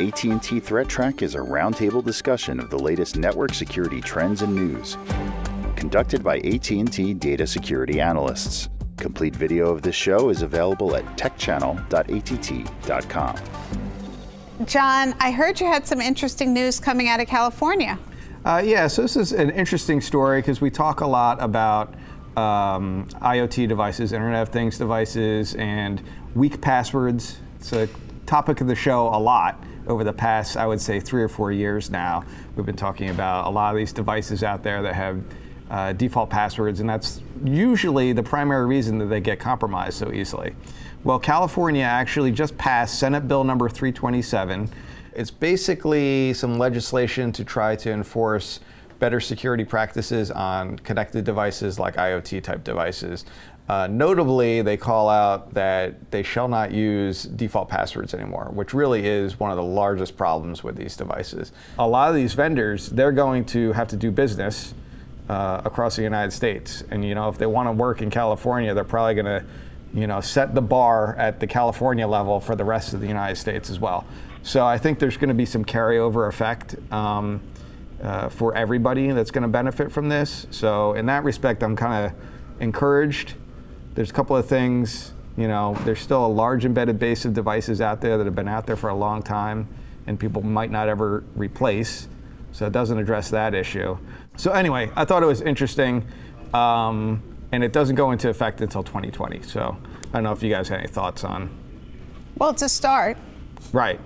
AT&T Threat Track is a roundtable discussion of the latest network security trends and news. Conducted by AT&T data security analysts. Complete video of this show is available at techchannel.att.com. John, I heard you had some interesting news coming out of California. Uh, yeah, so this is an interesting story because we talk a lot about um, IoT devices, Internet of Things devices, and weak passwords. It's a topic of the show a lot over the past, I would say, three or four years now. We've been talking about a lot of these devices out there that have uh, default passwords, and that's usually the primary reason that they get compromised so easily. Well, California actually just passed Senate Bill number 327. It's basically some legislation to try to enforce better security practices on connected devices like IoT type devices. Uh, notably, they call out that they shall not use default passwords anymore, which really is one of the largest problems with these devices. A lot of these vendors, they're going to have to do business uh, across the United States. And you know, if they want to work in California, they're probably going to, you know, set the bar at the California level for the rest of the United States as well. So I think there's going to be some carryover effect. Um, uh, for everybody that's going to benefit from this. So in that respect, I'm kind of encouraged. There's a couple of things. You know, there's still a large embedded base of devices out there that have been out there for a long time, and people might not ever replace. So it doesn't address that issue. So anyway, I thought it was interesting, um, and it doesn't go into effect until 2020. So I don't know if you guys have any thoughts on. Well, it's a start. Right.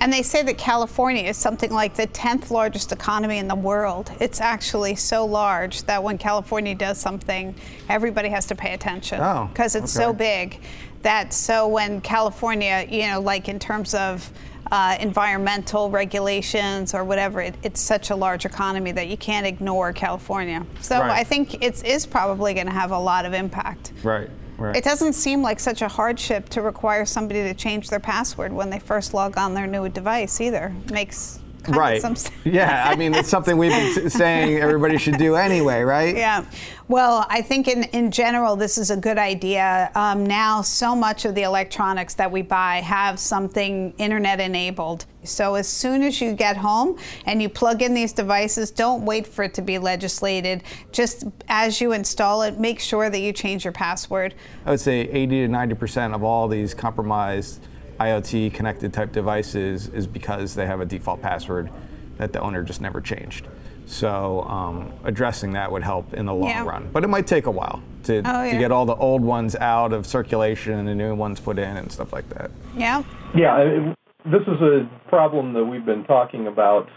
And they say that California is something like the 10th largest economy in the world. It's actually so large that when California does something, everybody has to pay attention because oh, it's okay. so big. That so when California, you know, like in terms of uh, environmental regulations or whatever, it, it's such a large economy that you can't ignore California. So Right. I think it is probably going to have a lot of impact. Right. Right. It doesn't seem like such a hardship to require somebody to change their password when they first log on their new device either. Makes right. yeah. I mean, it's something we've been saying everybody should do anyway, right? Yeah. Well, I think in, in general, this is a good idea. Um, now, so much of the electronics that we buy have something internet enabled. So, as soon as you get home and you plug in these devices, don't wait for it to be legislated. Just as you install it, make sure that you change your password. I would say 80 to 90 percent of all these compromised IoT connected type devices is because they have a default password that the owner just never changed. So um, addressing that would help in the long Yeah. run, but it might take a while to, Oh, yeah. to get all the old ones out of circulation and the new ones put in and stuff like that. Yeah. Yeah, it- this is a problem that we've been talking about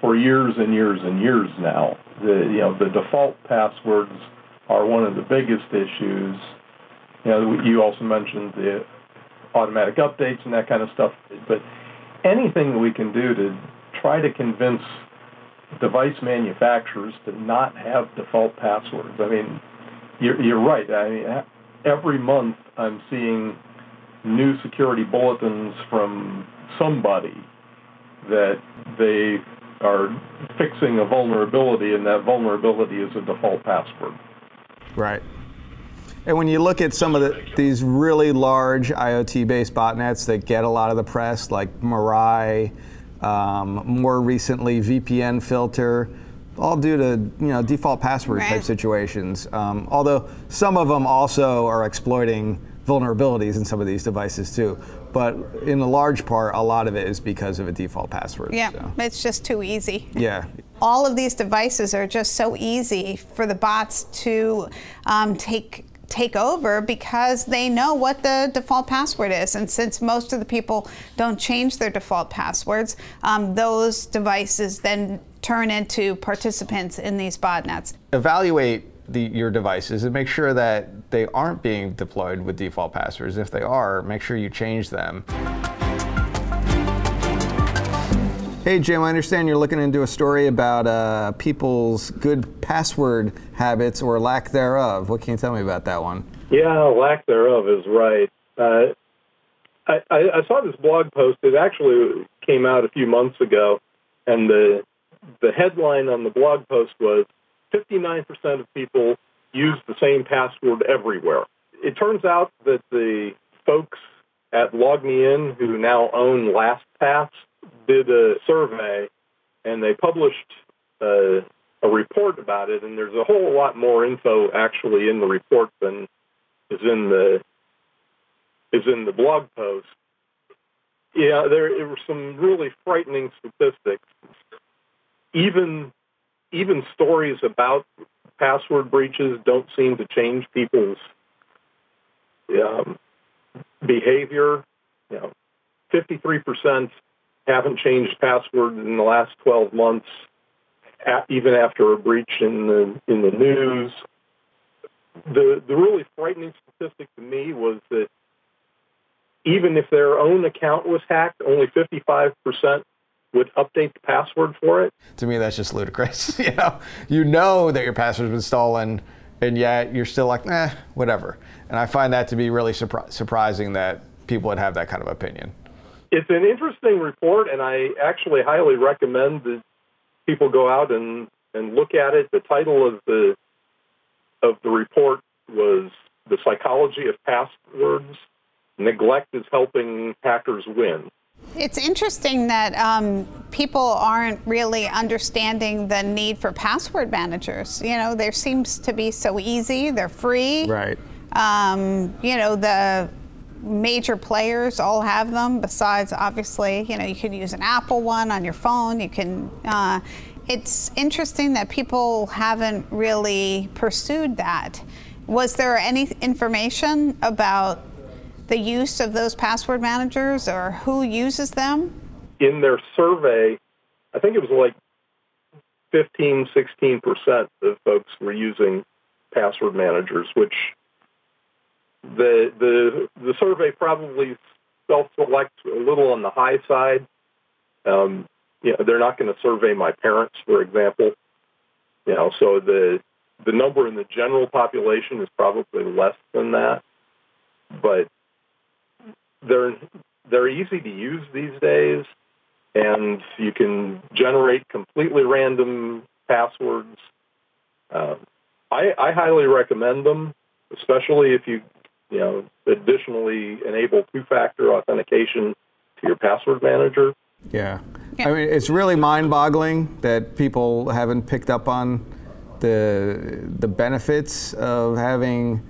for years and years and years now. The you know the default passwords are one of the biggest issues. You know, you also mentioned the automatic updates and that kind of stuff, but anything that we can do to try to convince device manufacturers to not have default passwords. I mean, you're, you're right. I mean, every month I'm seeing new security bulletins from somebody that they are fixing a vulnerability, and that vulnerability is a default password. Right. And when you look at some of the, these really large IoT-based botnets that get a lot of the press, like Mirai, um, more recently VPNFilter, all due to you know default password type situations. Um, although some of them also are exploiting vulnerabilities in some of these devices too. But in a large part, a lot of it is because of a default password. Yeah. so, It's just too easy. yeah. all of these devices are just so easy for the bots to um, take take over because they know what the default password is and since most of the people don't change their default passwords um, those devices then turn into participants in these botnets evaluate the, your devices and make sure that they aren't being deployed with default passwords. If they are, make sure you change them. Hey Jim, I understand you're looking into a story about uh, people's good password habits or lack thereof. What can you tell me about that one? Yeah, lack thereof is right. Uh, I, I, saw this blog post. It actually came out a few months ago, and the the headline on the blog post was 59% of people use the same password everywhere. It turns out that the folks at LogMeIn, who now own LastPass, did a survey, and they published a, a report about it. And there's a whole lot more info actually in the report than is in the is in the blog post. Yeah, there were some really frightening statistics. Even even stories about password breaches don't seem to change people's um, behavior. You know, 53% haven't changed passwords in the last 12 months, even after a breach in the in the news. The the really frightening statistic to me was that even if their own account was hacked, only 55% would update the password for it. To me, that's just ludicrous. you know, you know that your password's been stolen, and yet you're still like, eh, whatever. And I find that to be really surpri- surprising that people would have that kind of opinion. It's an interesting report, and I actually highly recommend that people go out and, and look at it. The title of the of the report was "The Psychology of Passwords: Neglect is Helping Hackers Win." It's interesting that um, people aren't really understanding the need for password managers. You know, there seems to be so easy. They're free. Right. Um, you know, the major players all have them. Besides, obviously, you know, you can use an Apple one on your phone. You can. Uh, it's interesting that people haven't really pursued that. Was there any information about the use of those password managers or who uses them? In their survey, I think it was like 15, 16% of folks were using password managers, which the the the survey probably self-selects a little on the high side. Um, you know, they're not going to survey my parents, for example. You know, so the the number in the general population is probably less than that. But they're they're easy to use these days, and you can generate completely random passwords. Uh, I, I highly recommend them, especially if you you know additionally enable two-factor authentication to your password manager. Yeah. yeah. I mean, it's really mind-boggling that people haven't picked up on the the benefits of having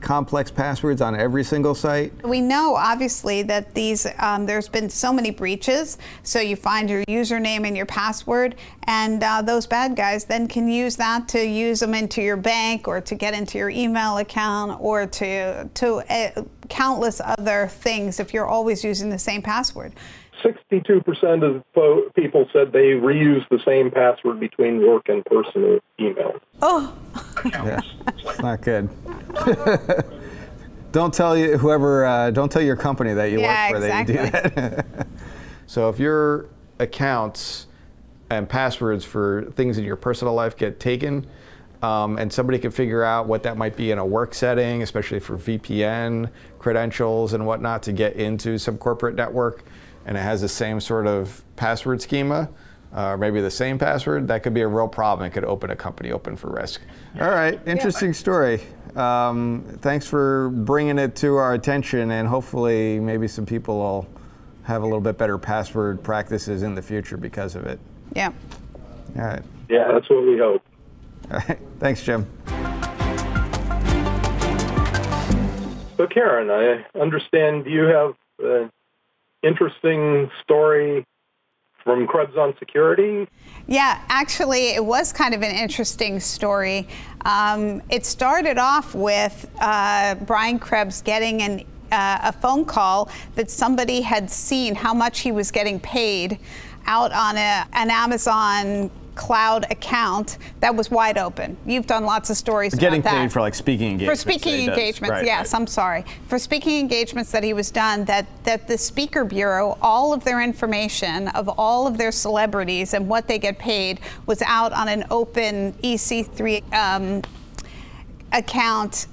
complex passwords on every single site? We know, obviously, that these um, there's been so many breaches. So you find your username and your password, and uh, those bad guys then can use that to use them into your bank or to get into your email account or to to uh, countless other things if you're always using the same password. 62% of people said they reuse the same password between work and personal email. Oh. yeah, it's not good. don't tell you whoever. Uh, don't tell your company that you yeah, work for exactly. that you do that. so if your accounts and passwords for things in your personal life get taken, um, and somebody can figure out what that might be in a work setting, especially for VPN credentials and whatnot to get into some corporate network and it has the same sort of password schema, uh, maybe the same password, that could be a real problem. It could open a company open for risk. All right, interesting yeah. story. Um, thanks for bringing it to our attention, and hopefully, maybe some people will have a little bit better password practices in the future because of it. Yeah. All right. Yeah, that's what we hope. All right. Thanks, Jim. So, Karen, I understand you have uh, interesting story from Krebs on Security? Yeah, actually, it was kind of an interesting story. Um, it started off with uh, Brian Krebs getting an, uh, a phone call that somebody had seen how much he was getting paid out on a, an Amazon cloud account that was wide open. You've done lots of stories getting about paid for like speaking engagements. For speaking engagements, right, yes. Right. I'm sorry. For speaking engagements that he was done, that that the Speaker Bureau, all of their information of all of their celebrities and what they get paid was out on an open EC3 um, account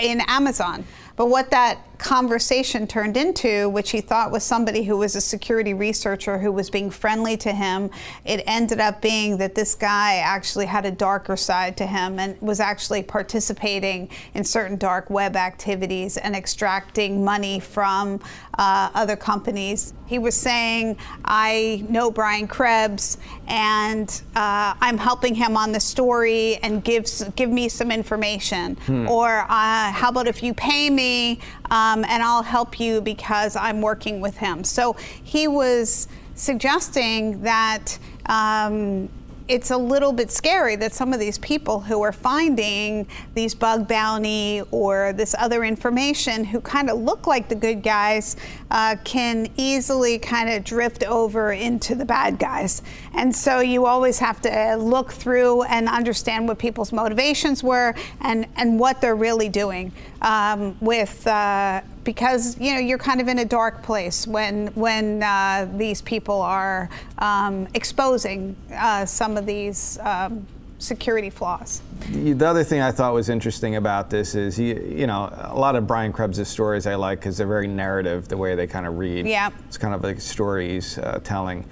in Amazon. But what that conversation turned into, which he thought was somebody who was a security researcher who was being friendly to him, it ended up being that this guy actually had a darker side to him and was actually participating in certain dark web activities and extracting money from uh, other companies. He was saying, I know Brian Krebs and uh, I'm helping him on the story and gives, give me some information. Hmm. Or uh, how about if you pay me um, and I'll help you because I'm working with him. So he was suggesting that um, it's a little bit scary that some of these people who are finding these bug bounty or this other information who kind of look like the good guys uh, can easily kind of drift over into the bad guys. And so you always have to look through and understand what people's motivations were and, and what they're really doing um, with. Uh, because you know you're kind of in a dark place when when uh, these people are um, exposing uh, some of these um, security flaws. The other thing I thought was interesting about this is, he, you know, a lot of Brian Krebs' stories I like because they're very narrative, the way they kind of read. Yeah. It's kind of like stories uh, telling.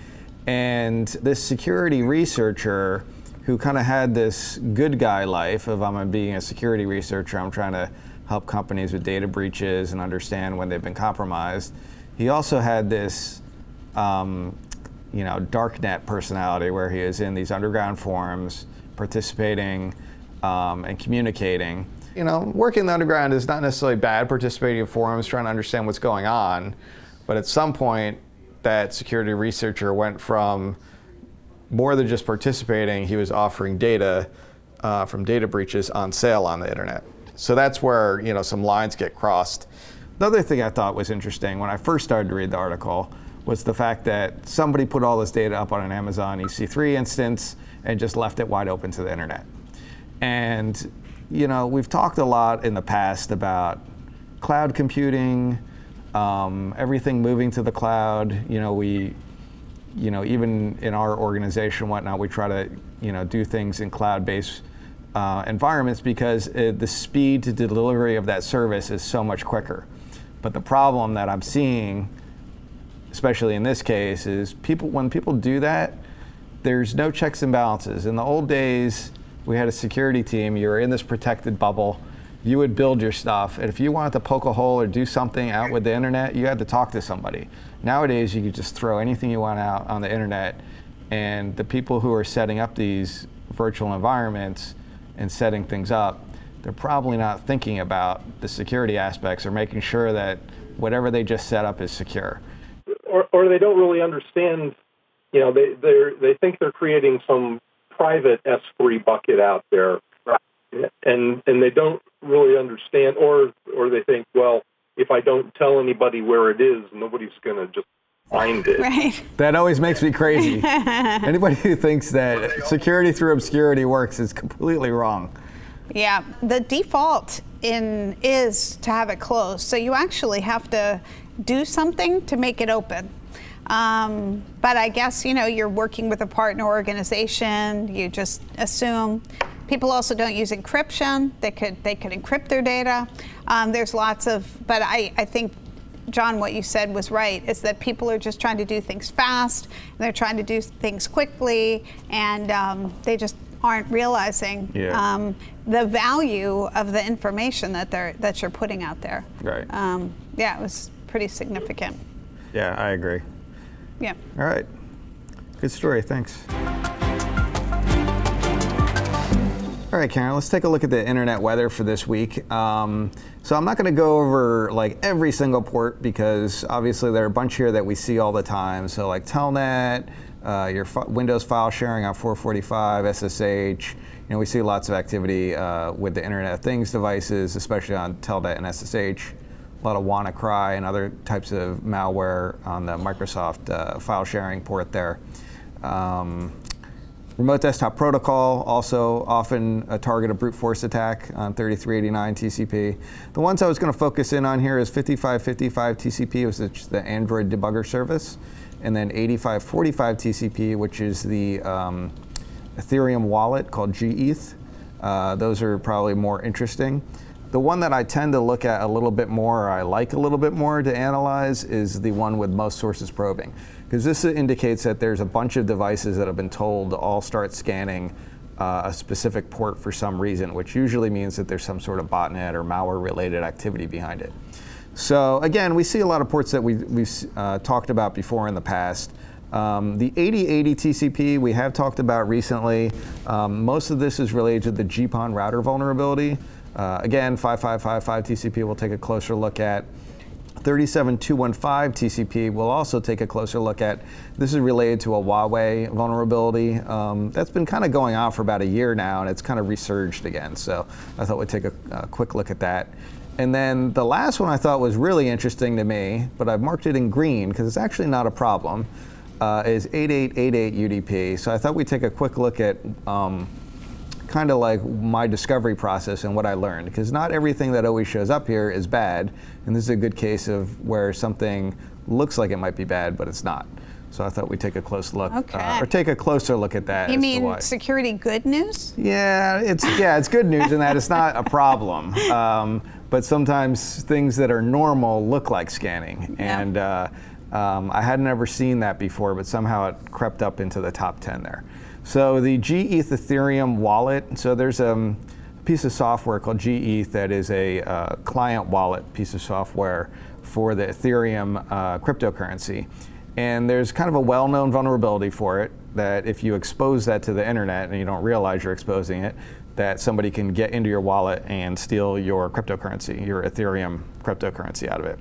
And this security researcher who kind of had this good guy life of I'm being a security researcher, I'm trying to help companies with data breaches and understand when they've been compromised. He also had this, um, you know, darknet personality where he is in these underground forums, participating um, and communicating. You know, working in the underground is not necessarily bad. Participating in forums, trying to understand what's going on, but at some point, that security researcher went from more than just participating; he was offering data uh, from data breaches on sale on the internet. So that's where you know some lines get crossed. The other thing I thought was interesting when I first started to read the article was the fact that somebody put all this data up on an Amazon EC3 instance and just left it wide open to the internet. And you know we've talked a lot in the past about cloud computing, um, everything moving to the cloud. You know we you know, even in our organization, whatnot, we try to, you know, do things in cloud-based uh, environments because it, the speed to delivery of that service is so much quicker. But the problem that I'm seeing, especially in this case, is people when people do that, there's no checks and balances. In the old days, we had a security team. You were in this protected bubble. You would build your stuff, and if you wanted to poke a hole or do something out with the internet, you had to talk to somebody. Nowadays, you could just throw anything you want out on the internet, and the people who are setting up these virtual environments and setting things up, they're probably not thinking about the security aspects or making sure that whatever they just set up is secure. Or, or they don't really understand, you know, they they they think they're creating some private S3 bucket out there, and and they don't really understand, or or they think, well, if I don't tell anybody where it is, nobody's going to just find it. Right. That always makes me crazy. Anybody who thinks that security through obscurity works is completely wrong. Yeah, the default in is to have it closed. So you actually have to do something to make it open. Um, but I guess you know you're working with a partner organization. You just assume. People also don't use encryption. They could they could encrypt their data. Um, there's lots of, but I, I think John, what you said was right, is that people are just trying to do things fast, and they're trying to do things quickly, and um, they just aren't realizing yeah. um, the value of the information that they're that you're putting out there. Right. Um, yeah, it was pretty significant. Yeah, I agree. Yeah. All right. Good story. Thanks. All right, Karen, let's take a look at the internet weather for this week. Um, so I'm not going to go over like every single port because obviously there are a bunch here that we see all the time. So like Telnet, uh, your Windows file sharing on 445, SSH. You know, we see lots of activity uh, with the Internet of Things devices, especially on Telnet and SSH. A lot of WannaCry and other types of malware on the Microsoft uh, file sharing port there. Um, Remote desktop protocol, also often a target of brute force attack on 3389 TCP. The ones I was going to focus in on here is 5555 TCP, which is the Android debugger service, and then 8545 TCP, which is the um, Ethereum wallet called GETH. Uh, those are probably more interesting. The one that I tend to look at a little bit more, or I like a little bit more to analyze, is the one with most sources probing. Because this indicates that there's a bunch of devices that have been told to all start scanning uh, a specific port for some reason, which usually means that there's some sort of botnet or malware related activity behind it. So again, we see a lot of ports that we, we've uh, talked about before in the past. Um, the 8080 TCP we have talked about recently. Um, most of this is related to the GPON router vulnerability. Uh, again, 5555 TCP we'll take a closer look at. 37215 TCP we'll also take a closer look at. This is related to a Huawei vulnerability um, that's been kind of going on for about a year now and it's kind of resurged again. So I thought we'd take a, a quick look at that. And then the last one I thought was really interesting to me, but I've marked it in green because it's actually not a problem, uh, is 8888 UDP. So I thought we'd take a quick look at um, kind of like my discovery process and what I learned. Because not everything that always shows up here is bad. And this is a good case of where something looks like it might be bad, but it's not. So I thought we'd take a close look, uh, Okay. uh, or take a closer look at that. You mean security good news? Yeah, it's yeah, it's good news in that it's not a problem. Um, but sometimes things that are normal look like scanning, Yeah. and uh, um, I had never seen that before, but somehow it crept up into the top 10 there. So the GETH Ethereum wallet. So there's um, a piece of software called GETH that is a uh, client wallet piece of software for the Ethereum uh, cryptocurrency. And there's kind of a well-known vulnerability for it that if you expose that to the internet and you don't realize you're exposing it, that somebody can get into your wallet and steal your cryptocurrency, your Ethereum cryptocurrency out of it.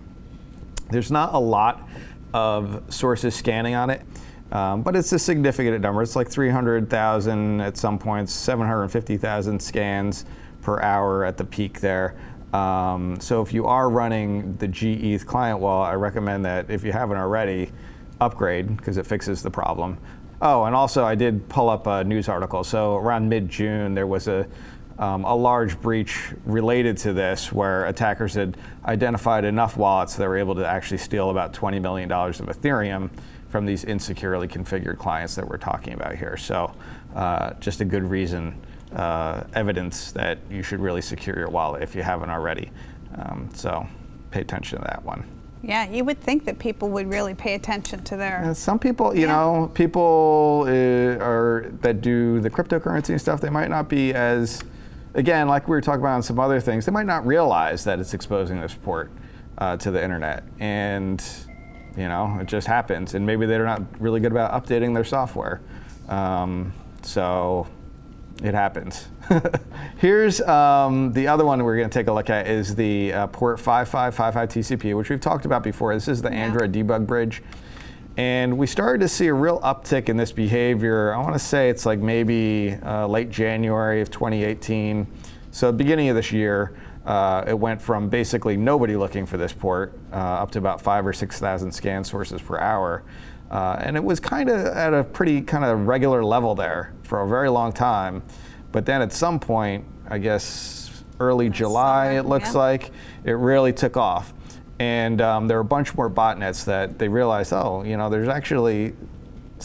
There's not a lot of sources scanning on it, um, but it's a significant number. It's like 300,000 at some points, 750,000 scans per hour at the peak there. Um, so if you are running the GETH client wall, I recommend that if you haven't already, upgrade because it fixes the problem. Oh, and also I did pull up a news article. So around mid-June, there was a um, a large breach related to this where attackers had identified enough wallets that they were able to actually steal about $20 million of Ethereum from these insecurely configured clients that we're talking about here. So uh, just a good reason, uh, evidence that you should really secure your wallet if you haven't already. Um, so pay attention to that one. Yeah, you would think that people would really pay attention to their. Uh, some people, you Yeah. know, people uh, are that do the cryptocurrency and stuff. They might not be as, again, like we were talking about on some other things. They might not realize that it's exposing their support uh, to the internet, and you know, it just happens. And maybe they're not really good about updating their software. Um, so it happens. Here's um, the other one we're going to take a look at is the uh, port 5555 TCP, which we've talked about before. This is the Yeah. Android debug bridge. And we started to see a real uptick in this behavior. I want to say it's like maybe uh, late January of 2018. So, beginning of this year, uh, it went from basically nobody looking for this port uh, up to about five or 6,000 scan sources per hour. Uh, and it was kind of at a pretty kind of regular level there for a very long time. But then at some point, I guess early July, summer, it looks yeah. like, it really took off. And um, there were a bunch more botnets that they realized, oh, you know, there's actually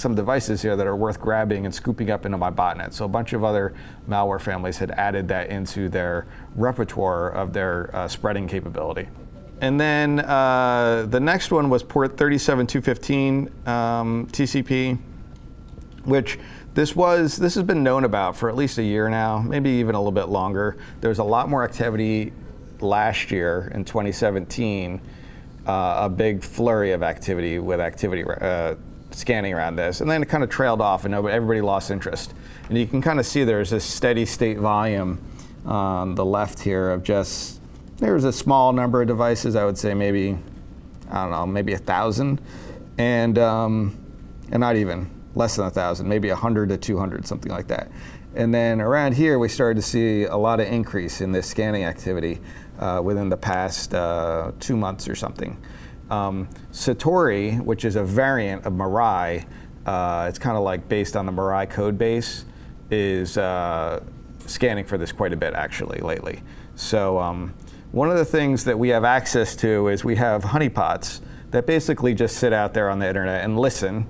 some devices here that are worth grabbing and scooping up into my botnet. So a bunch of other malware families had added that into their repertoire of their uh, spreading capability. And then uh, the next one was port 37215 um, TCP, which this was this has been known about for at least a year now, maybe even a little bit longer. There was a lot more activity last year in 2017, uh, a big flurry of activity with activity uh, scanning around this, and then it kind of trailed off, and nobody, everybody lost interest. And you can kind of see there's a steady state volume on the left here of just there's a small number of devices. I would say maybe I don't know, maybe a thousand, and um, and not even less than a thousand, maybe a hundred to two hundred, something like that. And then around here, we started to see a lot of increase in this scanning activity uh, within the past uh, two months or something. Um, Satori, which is a variant of Mirai, uh, it's kind of like based on the Mirai code base, is uh, scanning for this quite a bit actually lately. So um, one of the things that we have access to is we have honeypots that basically just sit out there on the internet and listen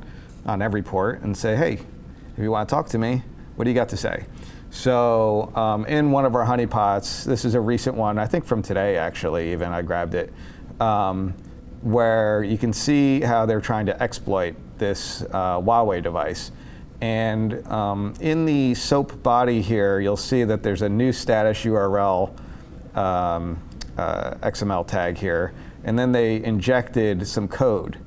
on every port and say, hey, if you want to talk to me, what do you got to say? So um, in one of our honeypots, this is a recent one, I think from today actually, even I grabbed it, um, where you can see how they're trying to exploit this uh, Huawei device. And um, in the SOAP body here, you'll see that there's a new status URL um, uh, XML tag here, and then they injected some code.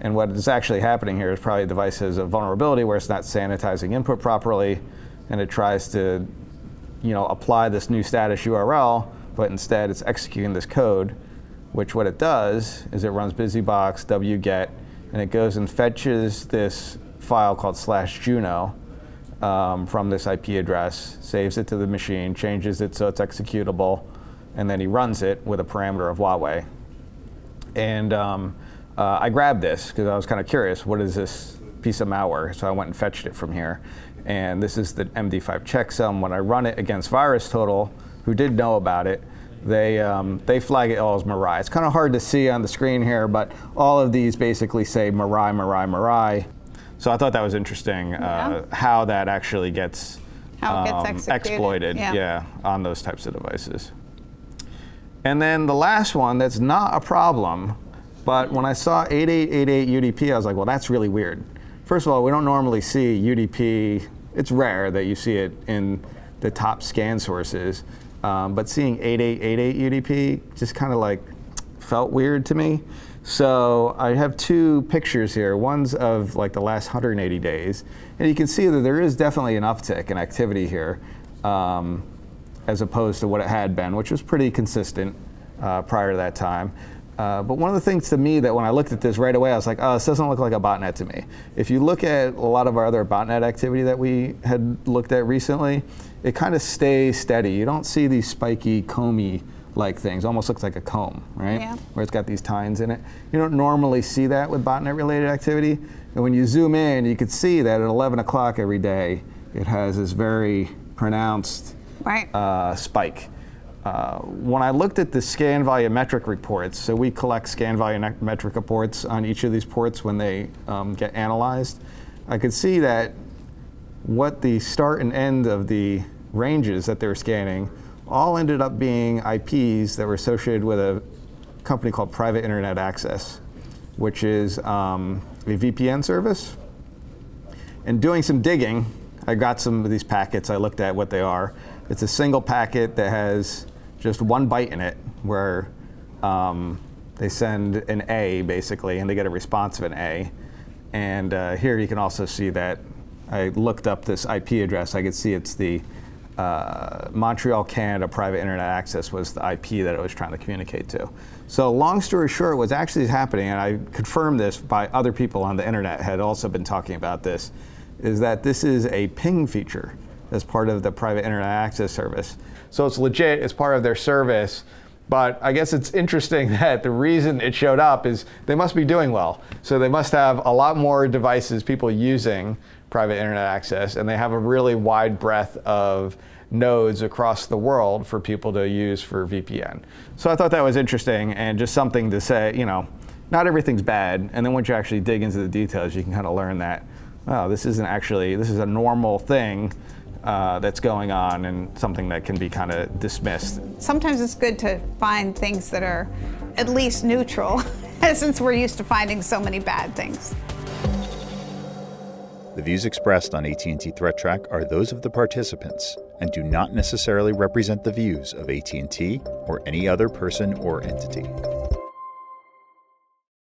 And what is actually happening here is probably the device has a vulnerability where it's not sanitizing input properly, and it tries to, you know, apply this new status URL, but instead it's executing this code, which what it does is it runs busybox wget, and it goes and fetches this file called slash Juno um, from this IP address, saves it to the machine, changes it so it's executable, and then he runs it with a parameter of Huawei. And um, uh, I grabbed this because I was kind of curious, what is this piece of malware? So I went and fetched it from here. And this is the MD5 checksum. When I run it against VirusTotal, who did know about it, they, um, they flag it all as Mirai. It's kind of hard to see on the screen here, but all of these basically say Mirai, Mirai, Mirai. So I thought that was interesting uh, yeah. how that actually gets, it gets um, exploited yeah. yeah, on those types of devices. And then the last one that's not a problem, but when I saw 8888 UDP, I was like, well, that's really weird. First of all, we don't normally see UDP. It's rare that you see it in the top scan sources. Um, but seeing 8888 UDP just kind of like felt weird to me. So I have two pictures here. One's of like the last 180 days, and you can see that there is definitely an uptick in activity here, um, as opposed to what it had been, which was pretty consistent uh, prior to that time. Uh, but one of the things to me that when I looked at this right away, I was like, oh, this doesn't look like a botnet to me. If you look at a lot of our other botnet activity that we had looked at recently, it kind of stays steady. You don't see these spiky, comey like things. Almost looks like a comb, right? Yeah. Where it's got these tines in it. You don't normally see that with botnet related activity. And when you zoom in, you can see that at 11 o'clock every day, it has this very pronounced right. uh, spike. Uh, when I looked at the scan volumetric reports, so we collect scan volumetric reports on each of these ports when they um, get analyzed, I could see that what the start and end of the ranges that they were scanning all ended up being IPs that were associated with a company called Private Internet Access, which is um, a VPN service. And doing some digging, I got some of these packets. I looked at what they are. It's a single packet that has just one byte in it, where um, they send an A basically, and they get a response of an A. And uh, here you can also see that I looked up this IP address. I could see it's the uh, Montreal, Canada private internet access was the IP that it was trying to communicate to. So long story short, what's actually happening, and I confirmed this by other people on the internet had also been talking about this, is that this is a ping feature as part of the private internet access service. So it's legit, it's part of their service. But I guess it's interesting that the reason it showed up is they must be doing well. So they must have a lot more devices, people using private internet access, and they have a really wide breadth of nodes across the world for people to use for VPN. So I thought that was interesting and just something to say, you know, not everything's bad. And then once you actually dig into the details, you can kind of learn that, oh, this isn't actually, this is a normal thing uh, that's going on and something that can be kind of dismissed. Sometimes it's good to find things that are at least neutral, since we're used to finding so many bad things. The views expressed on AT&T Threat Track are those of the participants and do not necessarily represent the views of AT&T or any other person or entity.